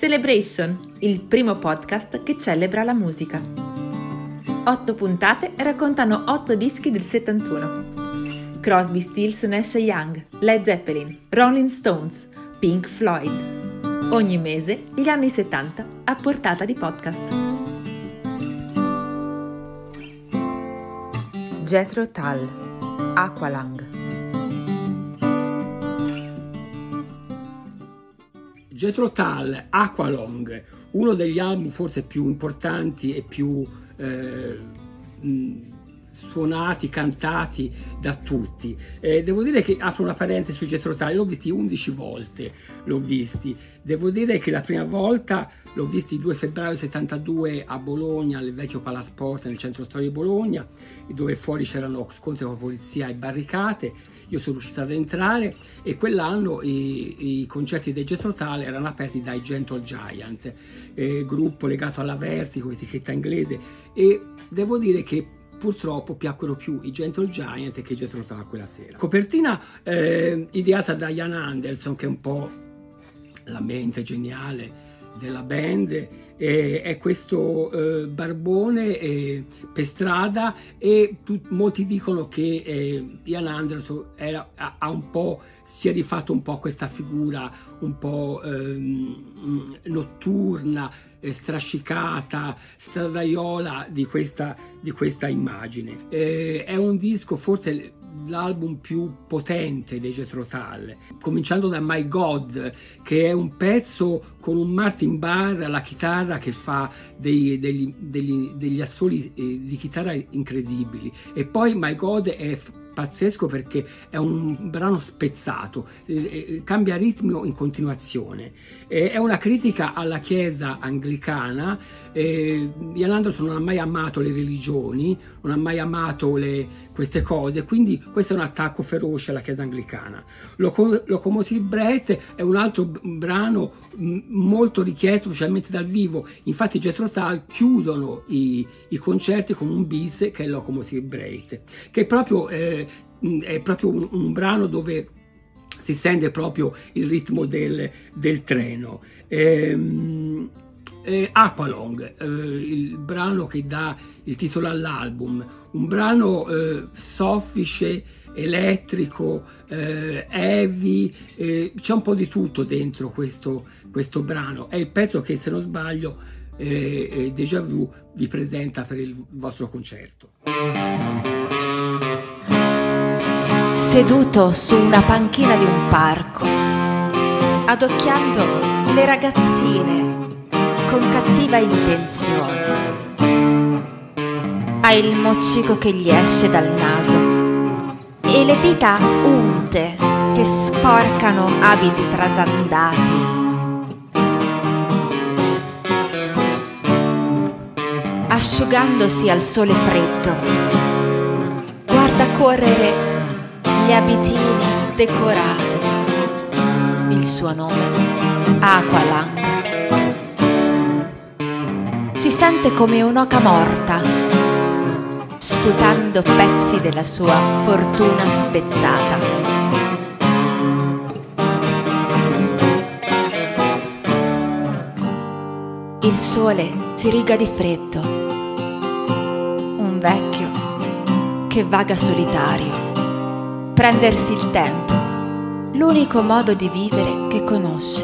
Celebration, il primo podcast che celebra la musica. Otto puntate raccontano otto dischi del 71. Crosby, Stills, Nash Young, Led Zeppelin, Rolling Stones, Pink Floyd. Ogni mese gli anni 70 a portata di podcast. Jethro Tull, Aqualung. Jethro Tull, Aqualong, uno degli album forse più importanti e più eh, suonati, cantati da tutti. Eh, devo dire che apro una parentesi su Jethro Tull, l'ho visti 11 volte, l'ho visti. Devo dire che la prima volta l'ho visti il 2 febbraio 72 a Bologna, al vecchio Palasport nel centro storico di Bologna, dove fuori c'erano scontri con la polizia e barricate io sono riuscito ad entrare e quell'anno i, i concerti dei Jethro Tull erano aperti dai Gentle Giant, eh, gruppo legato alla Vertigo, etichetta inglese e devo dire che purtroppo piacquero più i Gentle Giant che Jethro Tull quella sera. Copertina eh, ideata da Ian Anderson che è un po' la mente geniale della band eh, è questo eh, barbone eh, per strada e tu, molti dicono che eh, Ian Anderson era, ha, ha, un po' si è rifatto un po' questa figura un po' ehm, notturna strascicata, stradaiola di questa, di questa immagine. Eh, è un disco forse l'album più potente dei Jethro Tull, cominciando da My God, che è un pezzo con un Martin Barr alla chitarra che fa dei, degli, degli, degli, assoli eh, di chitarra incredibili. E poi My God è pazzesco perché è un brano spezzato, eh, eh, cambia ritmo in continuazione. è una critica alla Chiesa anglicana. Ian Anderson non ha mai amato le religioni, non ha mai amato le, queste cose, quindi questo è un attacco feroce alla Chiesa anglicana. Locom- Locomotive Breath è un altro brano molto richiesto, specialmente dal vivo. Infatti Jethro Tull chiudono i, i, concerti con un bis che è Locomotive Breath, che proprio, eh, è proprio un, un, brano dove si sente proprio il ritmo del, del treno. Ehm, eh, Aqualong, eh, il brano che dà il titolo all'album, un brano eh, soffice, elettrico, eh, heavy, eh, c'è un po' di tutto dentro questo, questo, brano. È il pezzo che, se non sbaglio, eh, eh Deja Vu vi presenta per il vostro concerto. Seduto su una panchina di un parco, adocchiando le ragazzine con cattiva intenzione ha il moccico che gli esce dal naso e le dita unte che sporcano abiti trasandati. Asciugandosi al sole freddo, guarda correre gli abitini decorati. Il suo nome, Aqualang. Si sente come un'oca morta sputando pezzi della sua fortuna spezzata. Il sole si riga di freddo, un vecchio che vaga solitario, prendersi il tempo, l'unico modo di vivere che conosce.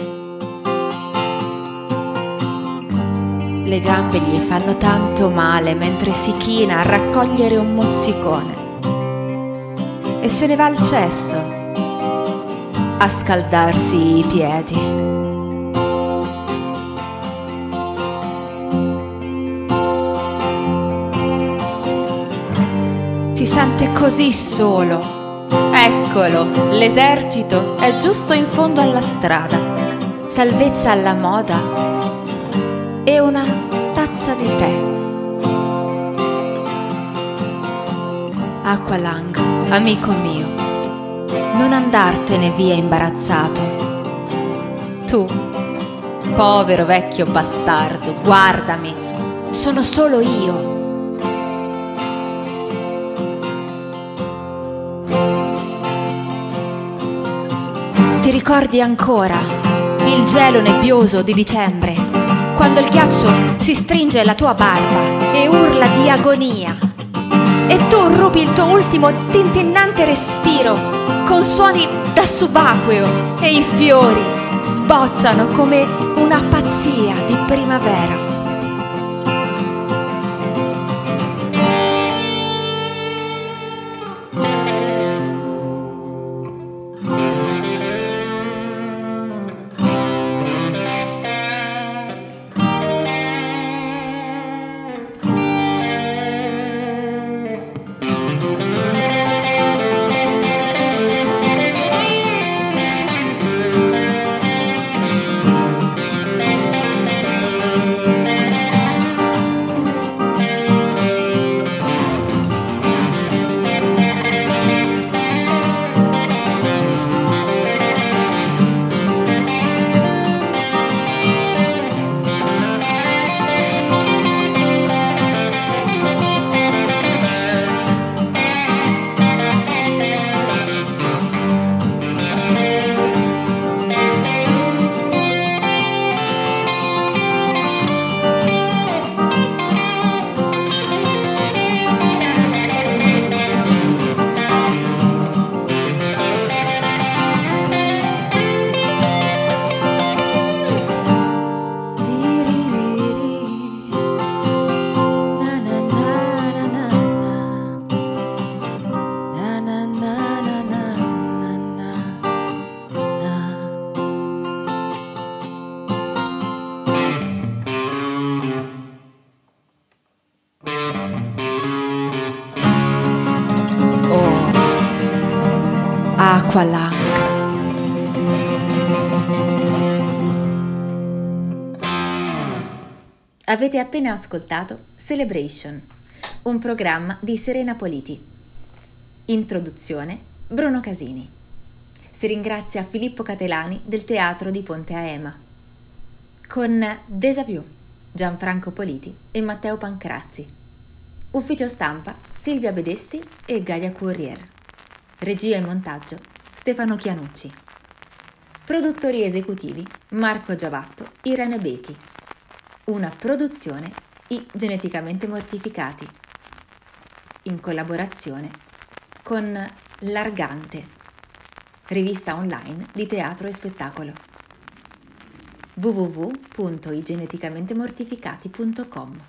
Le gambe gli fanno tanto male mentre si china a raccogliere un mozzicone. E se ne va al cesso a scaldarsi i piedi. Si sente così solo. Eccolo, l'esercito è giusto in fondo alla strada. Salvezza alla moda e una tazza di tè. Aqualang, amico mio, non andartene via imbarazzato. Tu, povero vecchio bastardo, guardami, sono solo io. Ricordi ancora il gelo nebbioso di dicembre, quando il ghiaccio si stringe alla tua barba e urla di agonia. E tu rubi il tuo ultimo tintinnante respiro con suoni da subacqueo e i fiori sbocciano come una pazzia di primavera. Aqualung. Avete appena ascoltato Celebration, un programma di Serena Politi. Introduzione Bruno Casini. Si ringrazia Filippo Catelani del Teatro di Ponte Aema. Con Déjà Vu, Gianfranco Politi e Matteo Pancrazzi. Ufficio stampa Silvia Bedessi e Gaia Courier. Regia e montaggio Stefano Chianucci. Produttori esecutivi Marco Giavatto, Irene Becchi. Una produzione I Geneticamente Mortificati. In collaborazione con L'Argante, rivista online di teatro e spettacolo. www.igeneticamentemortificati.com